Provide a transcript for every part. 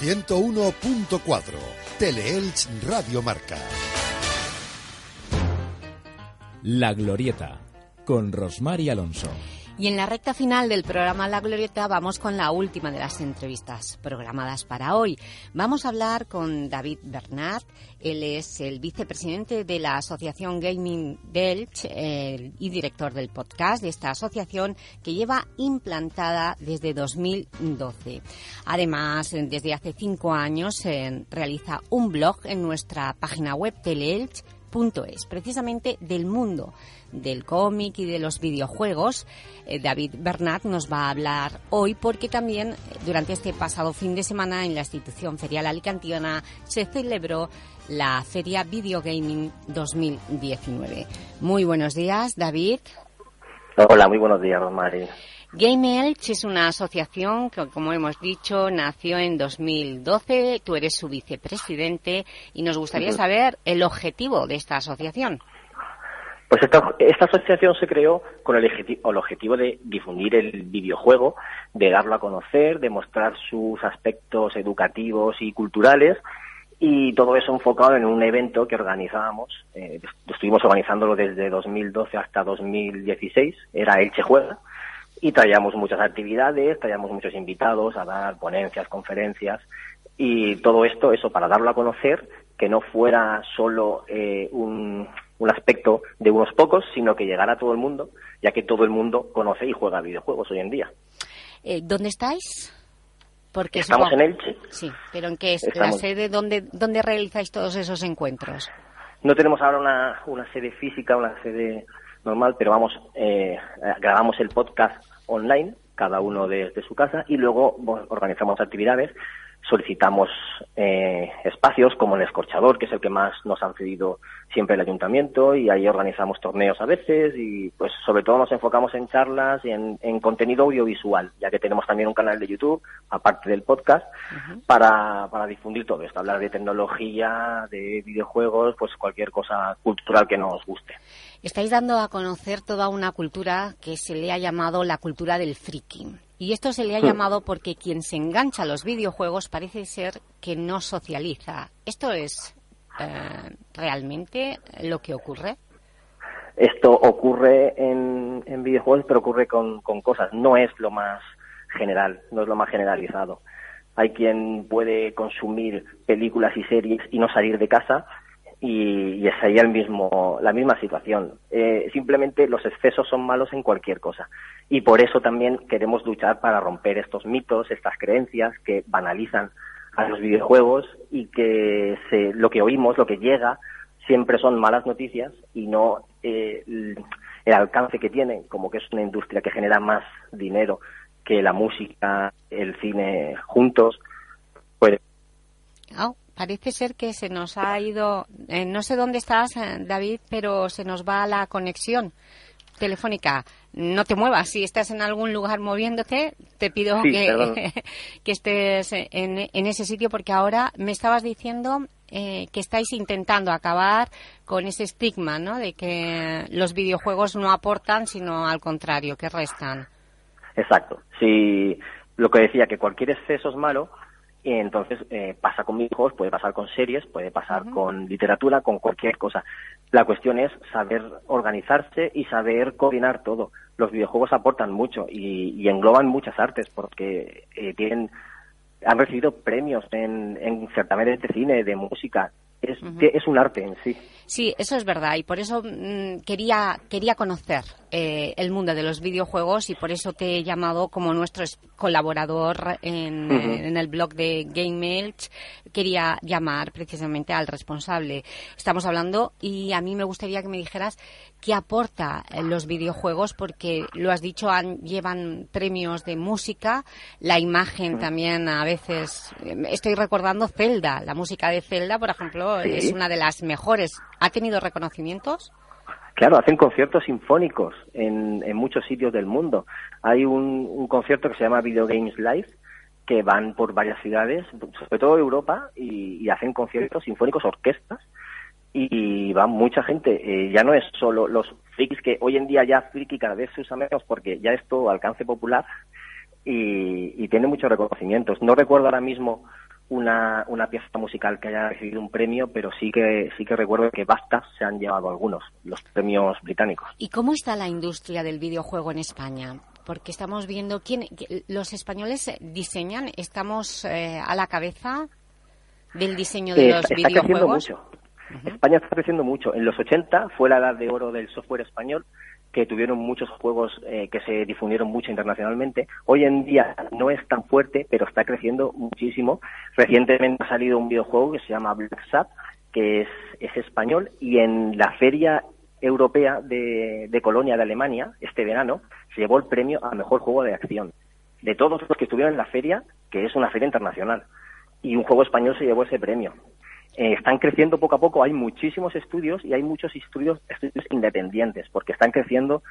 101.4 Teleelch Radio Marca. La Glorieta con Rosmar Alonso. Y en la recta final del programa La Glorieta vamos con la última de las entrevistas programadas para hoy. Vamos a hablar con David Bernat, él es el vicepresidente de la Asociación Gaming Delch y director del podcast de esta asociación que lleva implantada desde 2012. Además, desde hace cinco años eh, realiza un blog en nuestra página web teleelch.es, precisamente del mundo del cómic y de los videojuegos. Eh, David Bernat nos va a hablar hoy porque también eh, durante este pasado fin de semana en la institución ferial alicantiana se celebró la Feria Video Gaming 2019. Muy buenos días, David. Hola, muy buenos días. Game Elch es una asociación que, como hemos dicho, nació en 2012. Tú eres su vicepresidente y nos gustaría saber el objetivo de esta asociación. Pues esta, asociación se creó con el, objetivo de difundir el videojuego, de darlo a conocer, de mostrar sus aspectos educativos y culturales y todo eso enfocado en un evento que organizábamos, eh, estuvimos organizándolo desde 2012 hasta 2016, era Elche Juega, y traíamos muchas actividades, traíamos muchos invitados a dar ponencias, conferencias, y todo esto, eso para darlo a conocer, que no fuera solo eh, un, un aspecto de unos pocos, sino que llegara a todo el mundo, ya que todo el mundo conoce y juega videojuegos hoy en día. Eh, ¿Dónde estáis? Porque Estamos en Elche. Sí, pero ¿en qué es la sede? ¿dónde, ¿Dónde realizáis todos esos encuentros? No tenemos ahora una, una sede física, una sede normal, pero vamos, eh, grabamos el podcast online, cada uno desde su casa, y luego organizamos actividades solicitamos eh, espacios como el escorchador, que es el que más nos han cedido siempre el ayuntamiento, y ahí organizamos torneos a veces, y pues sobre todo nos enfocamos en charlas y en, contenido audiovisual, ya que tenemos también un canal de YouTube, aparte del podcast, para, para difundir todo esto, hablar de tecnología, de videojuegos, pues cualquier cosa cultural que nos guste. Estáis dando a conocer toda una cultura que se le ha llamado la cultura del freaking. Y esto se le ha hmm. llamado porque quien se engancha a los videojuegos parece ser que no socializa. ¿Esto es eh, realmente lo que ocurre? Esto ocurre en, videojuegos, pero ocurre con, cosas. No es lo más general, no es lo más generalizado. Hay quien puede consumir películas y series y no salir de casa y, es ahí el mismo, la misma situación. Eh, simplemente los excesos son malos en cualquier cosa. Y por eso también queremos luchar para romper estos mitos, estas creencias que banalizan a los videojuegos y que se, lo que oímos, lo que llega, siempre son malas noticias y no eh, el, alcance que tiene, como que es una industria que genera más dinero que la música, el cine juntos. Pues, Parece ser que se nos ha ido... Eh, no sé dónde estás, eh, David, pero se nos va la conexión telefónica. No te muevas. Si estás en algún lugar moviéndote, te pido que, que, estés en, ese sitio porque ahora me estabas diciendo eh, que estáis intentando acabar con ese estigma, ¿no? De que los videojuegos no aportan, sino al contrario, que restan. Exacto. Si lo que decía, que cualquier exceso es malo, y entonces eh, pasa con videojuegos, puede pasar con series, puede pasar con literatura, con cualquier cosa. La cuestión es saber organizarse y saber coordinar todo. Los videojuegos aportan mucho y, engloban muchas artes porque eh, tienen han recibido premios en, en certámenes de cine, de música, es, es un arte en sí. Sí, eso es verdad y por eso mm, quería, quería conocer eh, el mundo de los videojuegos y por eso te he llamado como nuestro colaborador en, en el blog de Game Quería llamar precisamente al responsable. Estamos hablando y a mí me gustaría que me dijeras qué aporta eh, los videojuegos porque lo has dicho, han, llevan premios de música, la imagen también a veces, eh, estoy recordando Zelda, la música de Zelda, por ejemplo, es una de las mejores. ¿Ha tenido reconocimientos? Claro, hacen conciertos sinfónicos en, en muchos sitios del mundo. Hay un, un concierto que se llama Video Games Live, que van por varias ciudades, sobre todo Europa, y, y hacen conciertos sinfónicos, orquestas, y va mucha gente. Eh, ya no es solo los frikis, que hoy en día ya friki cada vez se usa menos porque ya es todo alcance popular y, tiene muchos reconocimientos. No recuerdo ahora mismo una, una pieza musical que haya recibido un premio, pero sí que sí que recuerdo que basta se han llevado algunos, los premios británicos. ¿Y cómo está la industria del videojuego en España? Porque estamos viendo quién los españoles diseñan, estamos eh, a la cabeza del diseño de los está videojuegos. Creciendo mucho. España está creciendo mucho. En los 80 fue la edad de oro del software español que tuvieron muchos juegos eh, que se difundieron mucho internacionalmente. Hoy en día no es tan fuerte, pero está creciendo muchísimo. Recientemente ha salido un videojuego que se llama Black Sap, que es, es español, y en la Feria Europea de, de Colonia de Alemania, este verano, se llevó el premio a Mejor Juego de Acción. De todos los que estuvieron en la feria, que es una feria internacional. Y un juego español se llevó ese premio. Eh, están creciendo poco a poco. Hay muchísimos estudios y hay muchos estudios, estudios independientes, porque están creciendo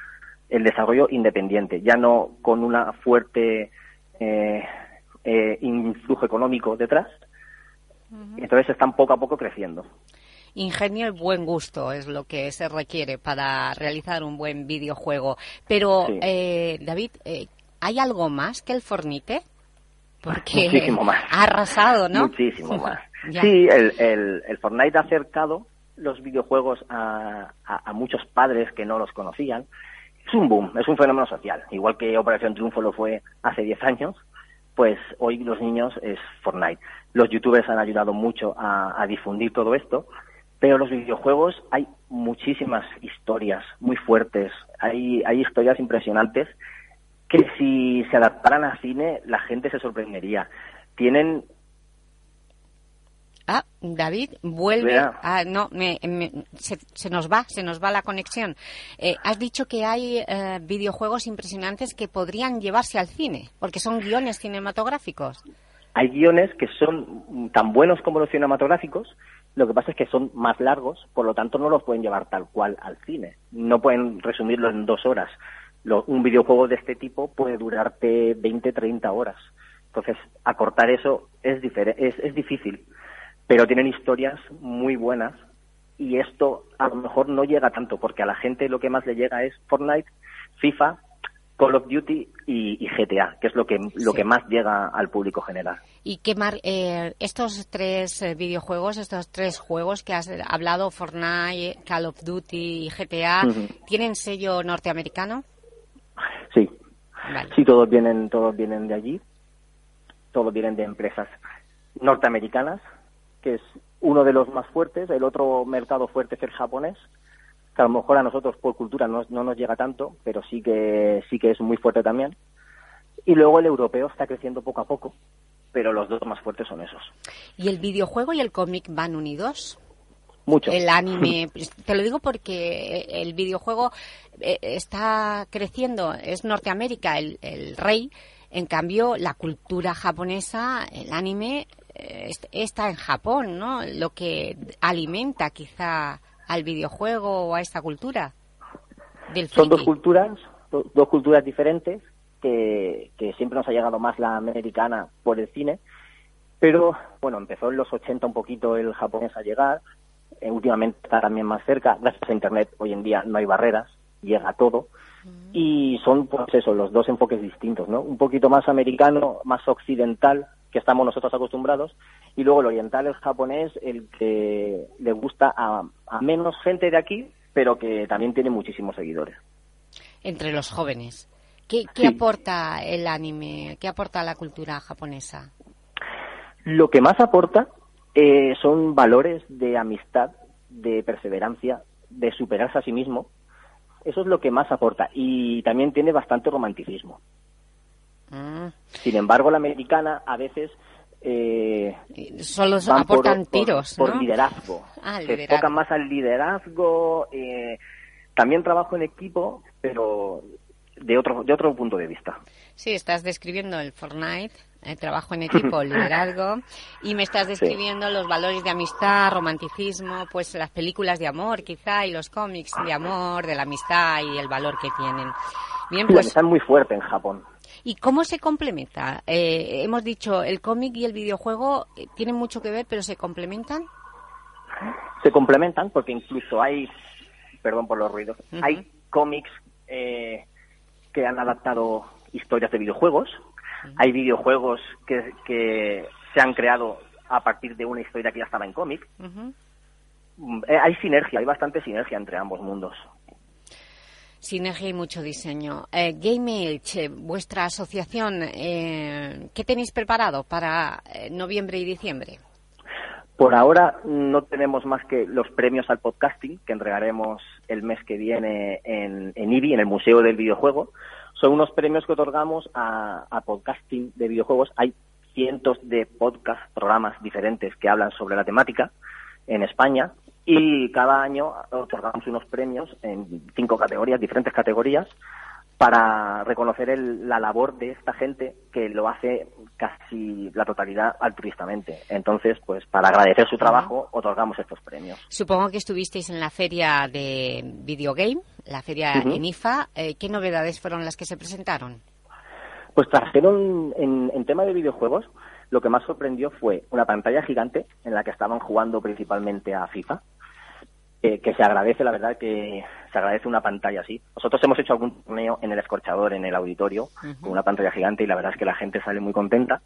el desarrollo independiente, ya no con una fuerte eh, eh, influjo económico detrás. Entonces están poco a poco creciendo. Ingenio y buen gusto es lo que se requiere para realizar un buen videojuego. Pero, David, ¿hay algo más que el Fornite? Porque Muchísimo más. ha arrasado, ¿no? Muchísimo más. Sí, el, el, Fortnite ha acercado los videojuegos a, a, muchos padres que no los conocían. Es un boom, es un fenómeno social. Igual que Operación Triunfo lo fue hace 10 años, pues hoy los niños es Fortnite. Los youtubers han ayudado mucho a, a difundir todo esto, pero los videojuegos hay muchísimas historias muy fuertes, hay, hay historias impresionantes que si se adaptaran a cine la gente se sorprendería. Tienen Ah, David, vuelve. Ah, no, me, se, nos va, se nos va la conexión. Eh, has dicho que hay eh, videojuegos impresionantes que podrían llevarse al cine, porque son guiones cinematográficos. Hay guiones que son tan buenos como los cinematográficos, lo que pasa es que son más largos, por lo tanto no los pueden llevar tal cual al cine. No pueden resumirlo en dos horas. un videojuego de este tipo puede durarte 20, 30 horas. Entonces, acortar eso es, es, es difícil pero tienen historias muy buenas y esto a lo mejor no llega tanto porque a la gente lo que más le llega es Fortnite, FIFA, Call of Duty y, GTA, que es lo que lo que más llega al público general. Y que eh, estos tres eh, videojuegos, estos tres juegos que has hablado, Fortnite, Call of Duty y GTA, ¿tienen sello norteamericano? Sí, sí, todos vienen todos vienen de allí, todos vienen de empresas norteamericanas que es uno de los más fuertes. El otro mercado fuerte es el japonés, que a lo mejor a nosotros por cultura no, nos llega tanto, pero sí que, sí que es muy fuerte también. Y luego el europeo está creciendo poco a poco, pero los dos más fuertes son esos. ¿Y el videojuego y el cómic van unidos? Mucho. El anime, pues, te lo digo porque el videojuego eh, está creciendo, es Norteamérica el, el rey, en cambio la cultura japonesa, el anime, está en Japón, ¿no? Lo que alimenta quizá al videojuego o a esta cultura. Del Son dos culturas, dos culturas diferentes, que, siempre nos ha llegado más la americana por el cine, pero bueno, empezó en los 80 un poquito el japonés a llegar, eh, últimamente está también más cerca, gracias a Internet hoy en día no hay barreras, llega todo, y son pues eso, los dos enfoques distintos, ¿no? Un poquito más americano, más occidental, que estamos nosotros acostumbrados, y luego el oriental, el japonés, el que le gusta a, menos gente de aquí, pero que también tiene muchísimos seguidores. Entre los jóvenes. ¿Qué, qué aporta el anime? ¿Qué aporta la cultura japonesa? Lo que más aporta eh, son valores de amistad, de perseverancia, de superarse a sí mismo. Eso es lo que más aporta. Y también tiene bastante romanticismo. Mm. Sin embargo, la americana a veces eh, solo aportan tiros por, liderazgo. Ah, se enfocan más al liderazgo eh, también trabajo en equipo pero de otro de otro punto de vista. Sí estás describiendo el Fortnite el trabajo en equipo liderazgo y me estás describiendo los valores de amistad romanticismo pues las películas de amor quizá y los cómics de amor de la amistad y el valor que tienen. Bien pues están muy fuerte en Japón ¿Y cómo se complementa? Eh, hemos dicho, el cómic y el videojuego eh, tienen mucho que ver, pero ¿se complementan? Se complementan porque incluso hay, perdón por los ruidos, hay cómics eh, que han adaptado historias de videojuegos, hay videojuegos que, que se han creado a partir de una historia que ya estaba en cómic. Mm, eh, hay sinergia, hay bastante sinergia entre ambos mundos. Sinergia y mucho diseño. Eh, Game vuestra asociación, eh, ¿qué tenéis preparado para eh, noviembre y diciembre? Por ahora no tenemos más que los premios al podcasting que entregaremos el mes que viene en, en IBI, en el Museo del Videojuego. Son unos premios que otorgamos a, a podcasting de videojuegos. Hay cientos de podcast, programas diferentes que hablan sobre la temática en España y cada año otorgamos unos premios en cinco categorías, diferentes categorías, para reconocer la labor de esta gente que lo hace casi la totalidad altruistamente. Entonces, pues para agradecer su trabajo, otorgamos estos premios. Supongo que estuvisteis en la feria de Videogame, la feria en IFA. Eh, ¿Qué novedades fueron las que se presentaron? Pues trajeron en, en tema de videojuegos, lo que más sorprendió fue una pantalla gigante en la que estaban jugando principalmente a FIFA, que se agradece, la verdad, que se agradece una pantalla así. Nosotros hemos hecho algún torneo en el escorchador, en el auditorio, con una pantalla gigante y la verdad es que la gente sale muy contenta.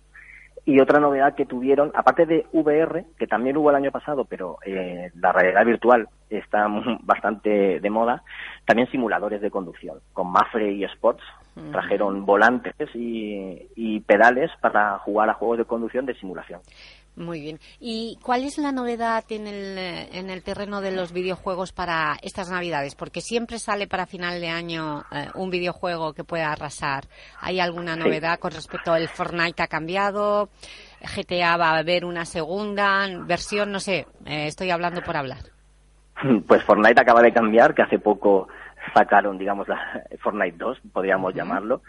Y otra novedad que tuvieron, aparte de VR, que también hubo el año pasado, pero eh, la realidad virtual está bastante de moda, también simuladores de conducción. Con Mafre y Sports trajeron volantes y, y pedales para jugar a juegos de conducción de simulación. Muy bien. ¿Y cuál es la novedad en el, en el terreno de los videojuegos para estas Navidades? Porque siempre sale para final de año eh, un videojuego que pueda arrasar. ¿Hay alguna novedad con respecto al Fortnite ha cambiado? GTA va a haber una segunda versión, no sé, eh, estoy hablando por hablar. Pues Fortnite acaba de cambiar, que hace poco sacaron, digamos, la Fortnite 2, podríamos llamarlo.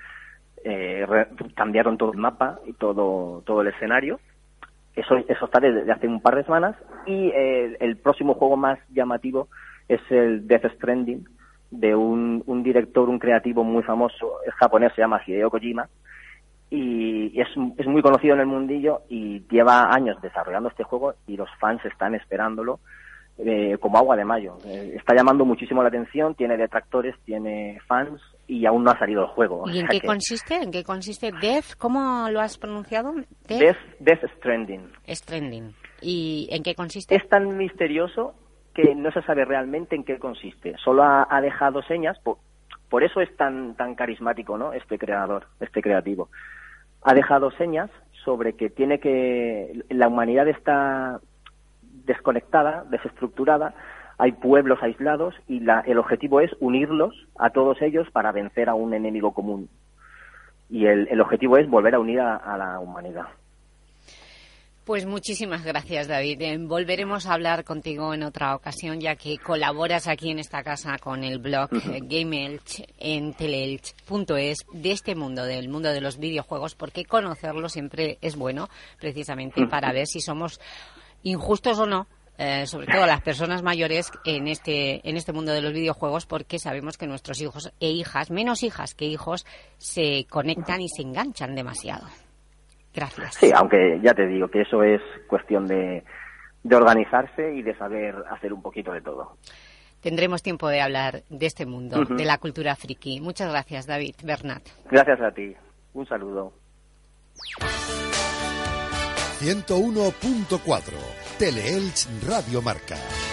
Eh, cambiaron todo el mapa y todo, todo el escenario eso, eso está desde hace un par de semanas. Y eh, el próximo juego más llamativo es el Death Stranding, de un, un director, un creativo muy famoso, es japonés, se llama Hideo Kojima, y es, es muy conocido en el mundillo y lleva años desarrollando este juego y los fans están esperándolo eh, como agua de mayo. Eh, está llamando muchísimo la atención, tiene detractores, tiene fans y aún no ha salido el juego. ¿Y en qué consiste? ¿En qué consiste Death? ¿Cómo lo has pronunciado? Death, Death, Stranding. Stranding. ¿Y en qué consiste? Es tan misterioso que no se sabe realmente en qué consiste. Solo ha, dejado señas, por, por, eso es tan, tan carismático ¿no? este creador, este creativo. Ha dejado señas sobre que tiene que... La humanidad está desconectada, desestructurada, hay pueblos aislados y la, el objetivo es unirlos a todos ellos para vencer a un enemigo común. Y el, el objetivo es volver a unir a, la humanidad. Pues muchísimas gracias, David. Eh, volveremos a hablar contigo en otra ocasión, ya que colaboras aquí en esta casa con el blog uh en teleelch.es de este mundo, del mundo de los videojuegos, porque conocerlo siempre es bueno, precisamente para ver si somos injustos o no eh, sobre todo las personas mayores en este, en este mundo de los videojuegos porque sabemos que nuestros hijos e hijas, menos hijas que hijos, se conectan y se enganchan demasiado. Gracias. Sí, aunque ya te digo que eso es cuestión de, de organizarse y de saber hacer un poquito de todo. Tendremos tiempo de hablar de este mundo, de la cultura friki. Muchas gracias, David Bernat. Gracias a ti. Un saludo. 101.4 Teleelch Radio Marca.